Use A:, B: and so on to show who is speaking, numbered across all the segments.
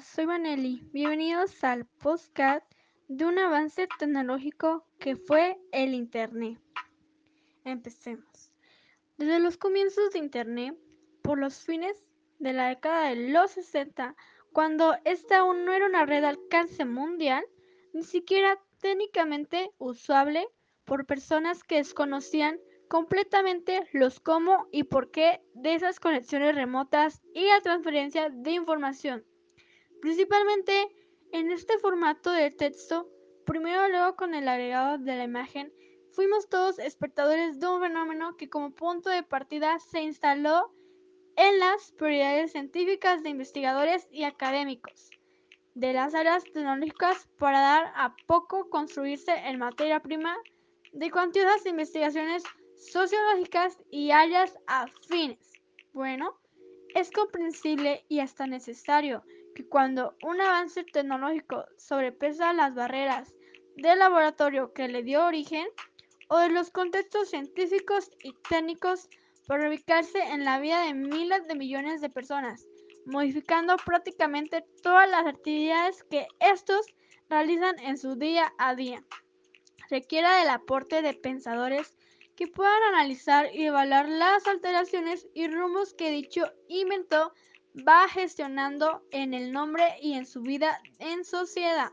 A: Soy Vanelli. Bienvenidos al podcast de un avance tecnológico que fue el Internet. Empecemos. Desde los comienzos de Internet, por los fines de la década de los 60, cuando esta aún no era una red de alcance mundial, ni siquiera técnicamente usable por personas que desconocían completamente los cómo y por qué de esas conexiones remotas y la transferencia de información. Principalmente en este formato de texto, primero luego con el agregado de la imagen, fuimos todos espectadores de un fenómeno que como punto de partida se instaló en las prioridades científicas de investigadores y académicos de las áreas tecnológicas para dar a poco construirse en materia prima de cuantiosas investigaciones sociológicas y áreas afines. Bueno, es comprensible y hasta necesario que cuando un avance tecnológico sobrepesa las barreras del laboratorio que le dio origen o de los contextos científicos y técnicos para ubicarse en la vida de miles de millones de personas, modificando prácticamente todas las actividades que estos realizan en su día a día. Requiere del aporte de pensadores que puedan analizar y evaluar las alteraciones y rumbos que dicho inventó va gestionando en el nombre y en su vida en sociedad.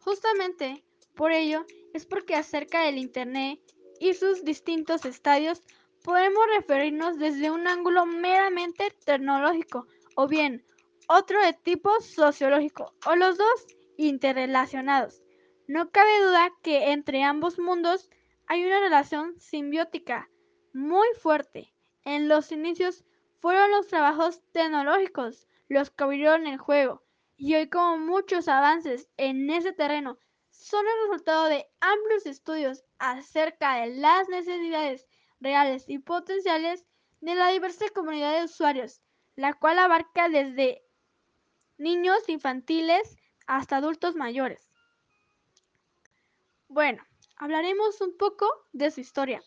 A: Justamente por ello es porque acerca del Internet y sus distintos estadios podemos referirnos desde un ángulo meramente tecnológico o bien otro de tipo sociológico o los dos interrelacionados. No cabe duda que entre ambos mundos hay una relación simbiótica muy fuerte. En los inicios fueron los trabajos tecnológicos los que abrieron el juego y hoy como muchos avances en ese terreno son el resultado de amplios estudios acerca de las necesidades reales y potenciales de la diversa comunidad de usuarios, la cual abarca desde niños infantiles hasta adultos mayores. Bueno, hablaremos un poco de su historia.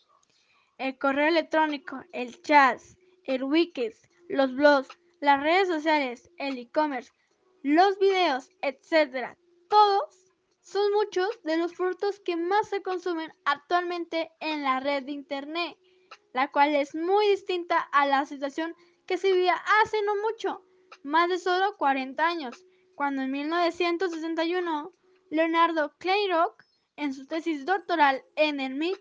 A: El correo electrónico, el chat, el wikis, los blogs, las redes sociales, el e-commerce, los videos, etc. Todos son muchos de los frutos que más se consumen actualmente en la red de Internet, la cual es muy distinta a la situación que se vivía hace no mucho, más de solo 40 años, cuando en 1961 Leonardo Kleinrock en su tesis doctoral en el MIT,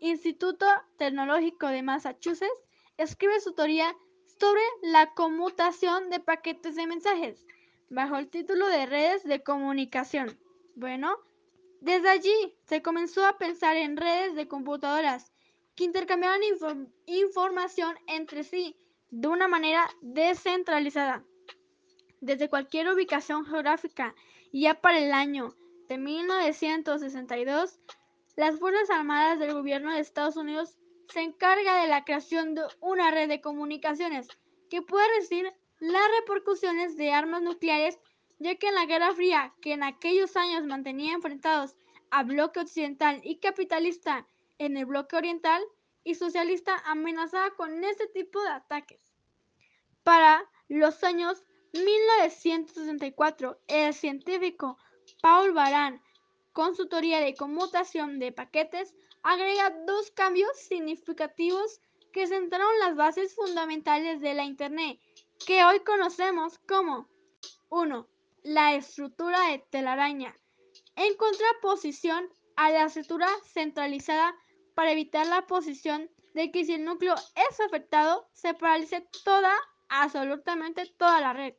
A: Instituto Tecnológico de Massachusetts, escribe su teoría sobre la conmutación de paquetes de mensajes, bajo el título de redes de comunicación. Bueno, desde allí se comenzó a pensar en redes de computadoras que intercambiaban información entre sí de una manera descentralizada. Desde cualquier ubicación geográfica, y ya para el año de 1962, las Fuerzas Armadas del Gobierno de Estados Unidos se encarga de la creación de una red de comunicaciones que puede resistir las repercusiones de armas nucleares, ya que en la Guerra Fría, que en aquellos años mantenía enfrentados a bloque occidental y capitalista en el bloque oriental y socialista, amenazaba con este tipo de ataques. Para los años 1964, el científico Paul Baran, con su teoría de conmutación de paquetes, agrega dos cambios significativos que sentaron las bases fundamentales de la Internet, que hoy conocemos como 1. La estructura de telaraña, en contraposición a la estructura centralizada para evitar la posición de que si el núcleo es afectado, se paralice toda, absolutamente toda la red.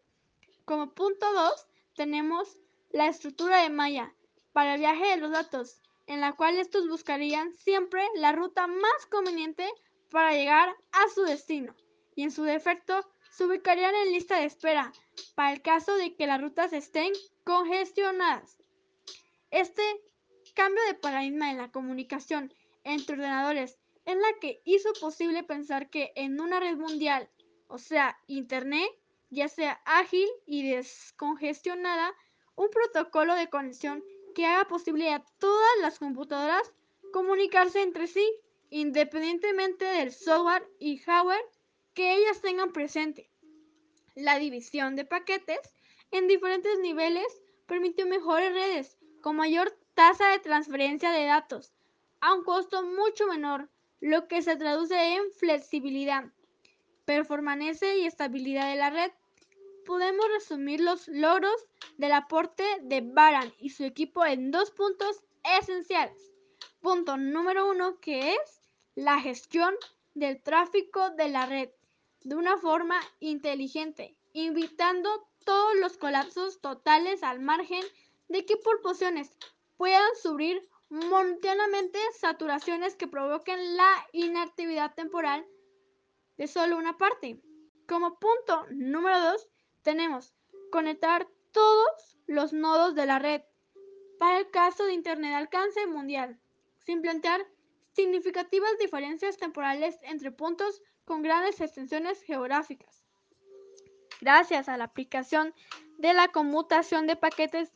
A: Como punto 2, tenemos la estructura de malla para el viaje de los datos, en la cual estos buscarían siempre la ruta más conveniente para llegar a su destino y en su defecto se ubicarían en lista de espera para el caso de que las rutas estén congestionadas. Este cambio de paradigma en la comunicación entre ordenadores es la que hizo posible pensar que en una red mundial, o sea, Internet, ya sea ágil y descongestionada, un protocolo de conexión que haga posible a todas las computadoras comunicarse entre sí, independientemente del software y hardware que ellas tengan presente. La división de paquetes en diferentes niveles permitió mejores redes con mayor tasa de transferencia de datos a un costo mucho menor, lo que se traduce en flexibilidad, performance y estabilidad de la red. Podemos resumir los logros del aporte de Baran y su equipo en dos puntos esenciales. Punto número uno, que es la gestión del tráfico de la red de una forma inteligente, invitando todos los colapsos totales al margen de que por porciones puedan subir momentáneamente saturaciones que provoquen la inactividad temporal de solo una parte. Como punto número 2 tenemos conectar todos los nodos de la red para el caso de Internet de alcance mundial, sin plantear significativas diferencias temporales entre puntos con grandes extensiones geográficas. Gracias a la aplicación de la conmutación de paquetes,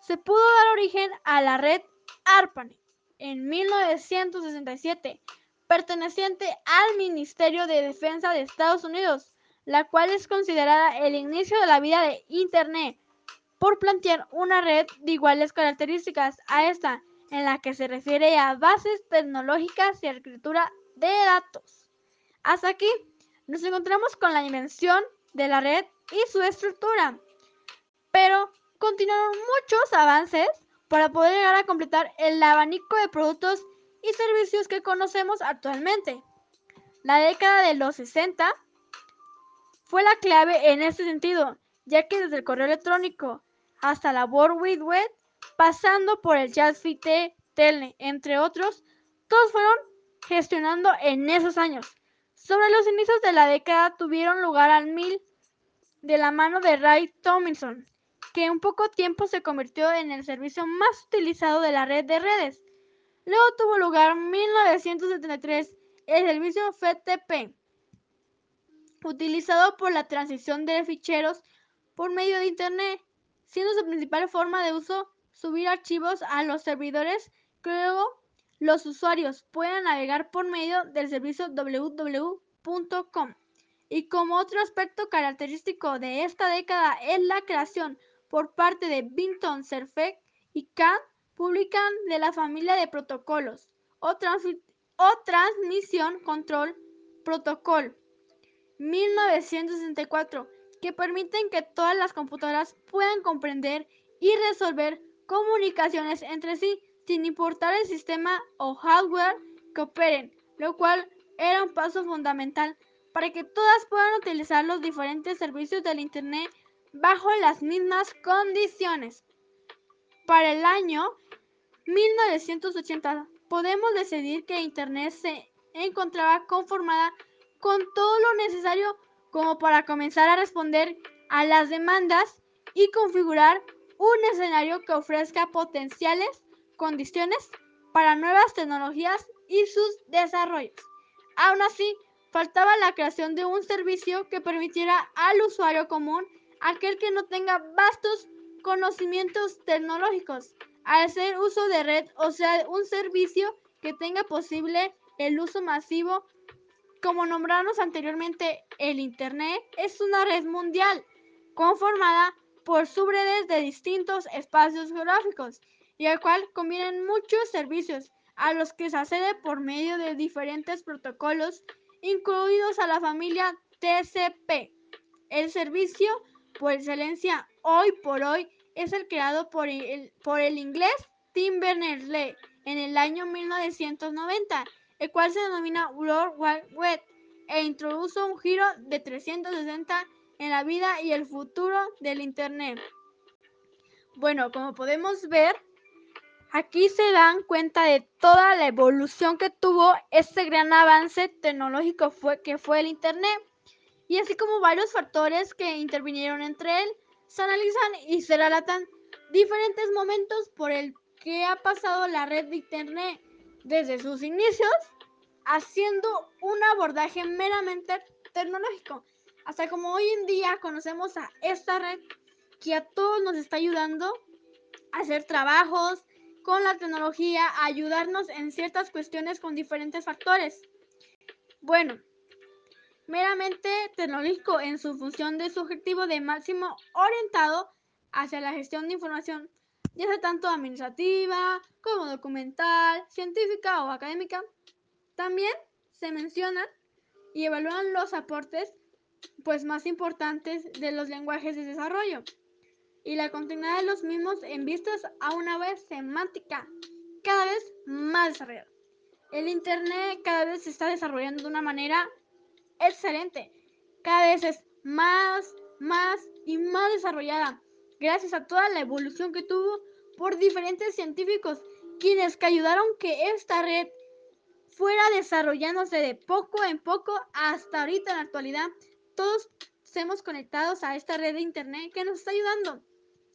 A: se pudo dar origen a la red ARPANET en 1967, perteneciente al Ministerio de Defensa de Estados Unidos, la cual es considerada el inicio de la vida de Internet por plantear una red de iguales características a esta, en la que se refiere a bases tecnológicas y escritura de datos. Hasta aquí nos encontramos con la dimensión de la red y su estructura. Pero continuaron muchos avances para poder llegar a completar el abanico de productos y servicios que conocemos actualmente. La década de los 60 fue la clave en este sentido, ya que desde el correo electrónico hasta la World Wide Web, pasando por el Fit Tele, entre otros, todos fueron gestionando en esos años. Sobre los inicios de la década tuvieron lugar al mil de la mano de Ray Tomlinson, que en poco tiempo se convirtió en el servicio más utilizado de la red de redes. Luego tuvo lugar en 1973 el servicio FTP, utilizado por la transición de ficheros por medio de Internet, siendo su principal forma de uso subir archivos a los servidores que luego los usuarios puedan navegar por medio del servicio www.com. Y como otro aspecto característico de esta década es la creación por parte de Binton Cerfec y CAN publican de la familia de protocolos o, transmisión control protocol 1964 que permiten que todas las computadoras puedan comprender y resolver comunicaciones entre sí sin importar el sistema o hardware que operen, lo cual era un paso fundamental para que todas puedan utilizar los diferentes servicios del Internet bajo las mismas condiciones. Para el año 1980 podemos decidir que Internet se encontraba conformada con todo lo necesario como para comenzar a responder a las demandas y configurar un escenario que ofrezca potenciales condiciones para nuevas tecnologías y sus desarrollos. Aún así, faltaba la creación de un servicio que permitiera al usuario común, aquel que no tenga vastos conocimientos tecnológicos, hacer uso de red, o sea, un servicio que tenga posible el uso masivo. Como nombramos anteriormente, el Internet es una red mundial conformada por subredes de distintos espacios geográficos y al cual convienen muchos servicios a los que se accede por medio de diferentes protocolos, incluidos a la familia TCP. El servicio por excelencia hoy por hoy es el creado por el, por el inglés Tim Berners-Lee en el año 1990, el cual se denomina World Wide Web e introdujo un giro de 360 en la vida y el futuro del Internet. Bueno, como podemos ver, aquí se dan cuenta de toda la evolución que tuvo este gran avance tecnológico que fue el Internet, y así como varios factores que intervinieron entre él, se analizan y se relatan diferentes momentos por el que ha pasado la red de Internet desde sus inicios, haciendo un abordaje meramente tecnológico hasta como hoy en día conocemos a esta red que a todos nos está ayudando a hacer trabajos con la tecnología, ayudarnos en ciertas cuestiones con diferentes factores. Bueno, meramente tecnológico en su función de su objetivo de máximo orientado hacia la gestión de información, ya sea tanto administrativa como documental, científica o académica. También se mencionan y evalúan los aportes pues más importantes de los lenguajes de desarrollo y la continuidad de los mismos en vistas a una vez semántica cada vez más desarrollada. El Internet cada vez se está desarrollando de una manera excelente. Cada vez es más, más y más desarrollada gracias a toda la evolución que tuvo por diferentes científicos quienes que ayudaron que esta red fuera desarrollándose de poco en poco hasta ahorita en la actualidad. Todos estemos conectados a esta red de internet que nos está ayudando.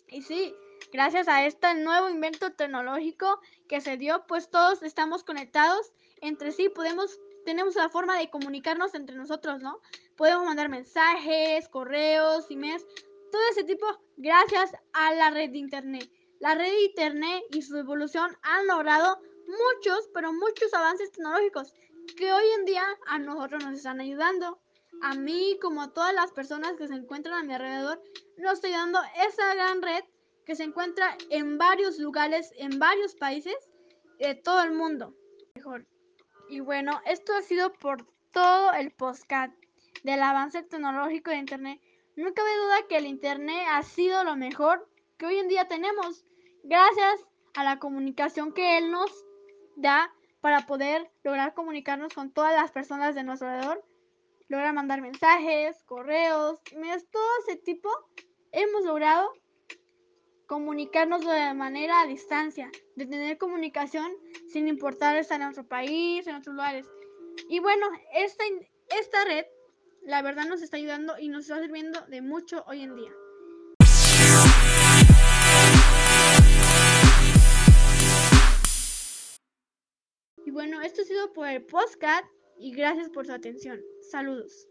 A: Y sí, gracias a este nuevo invento tecnológico que se dio, pues todos estamos conectados entre sí, podemos tenemos la forma de comunicarnos entre nosotros, ¿no? Podemos mandar mensajes, correos, emails, todo ese tipo gracias a la red de internet. La red de internet y su evolución han logrado muchos, pero muchos avances tecnológicos que hoy en día a nosotros nos están ayudando. A mí, como a todas las personas que se encuentran a mi alrededor, nos estoy dando esa gran red que se encuentra en varios lugares, en varios países de todo el mundo. Mejor. Y bueno, esto ha sido por todo el postcat del avance tecnológico de Internet. No cabe duda que el Internet ha sido lo mejor que hoy en día tenemos, gracias a la comunicación que él nos da para poder lograr comunicarnos con todas las personas de nuestro alrededor, lograr mandar mensajes, correos, todo ese tipo, hemos logrado comunicarnos de manera a distancia, de tener comunicación sin importar estar en otro país, en otros lugares. Y bueno, esta, esta red, la verdad, nos está ayudando y nos está sirviendo de mucho hoy en día. Y bueno, esto ha sido por el podcast y gracias por su atención. Saludos.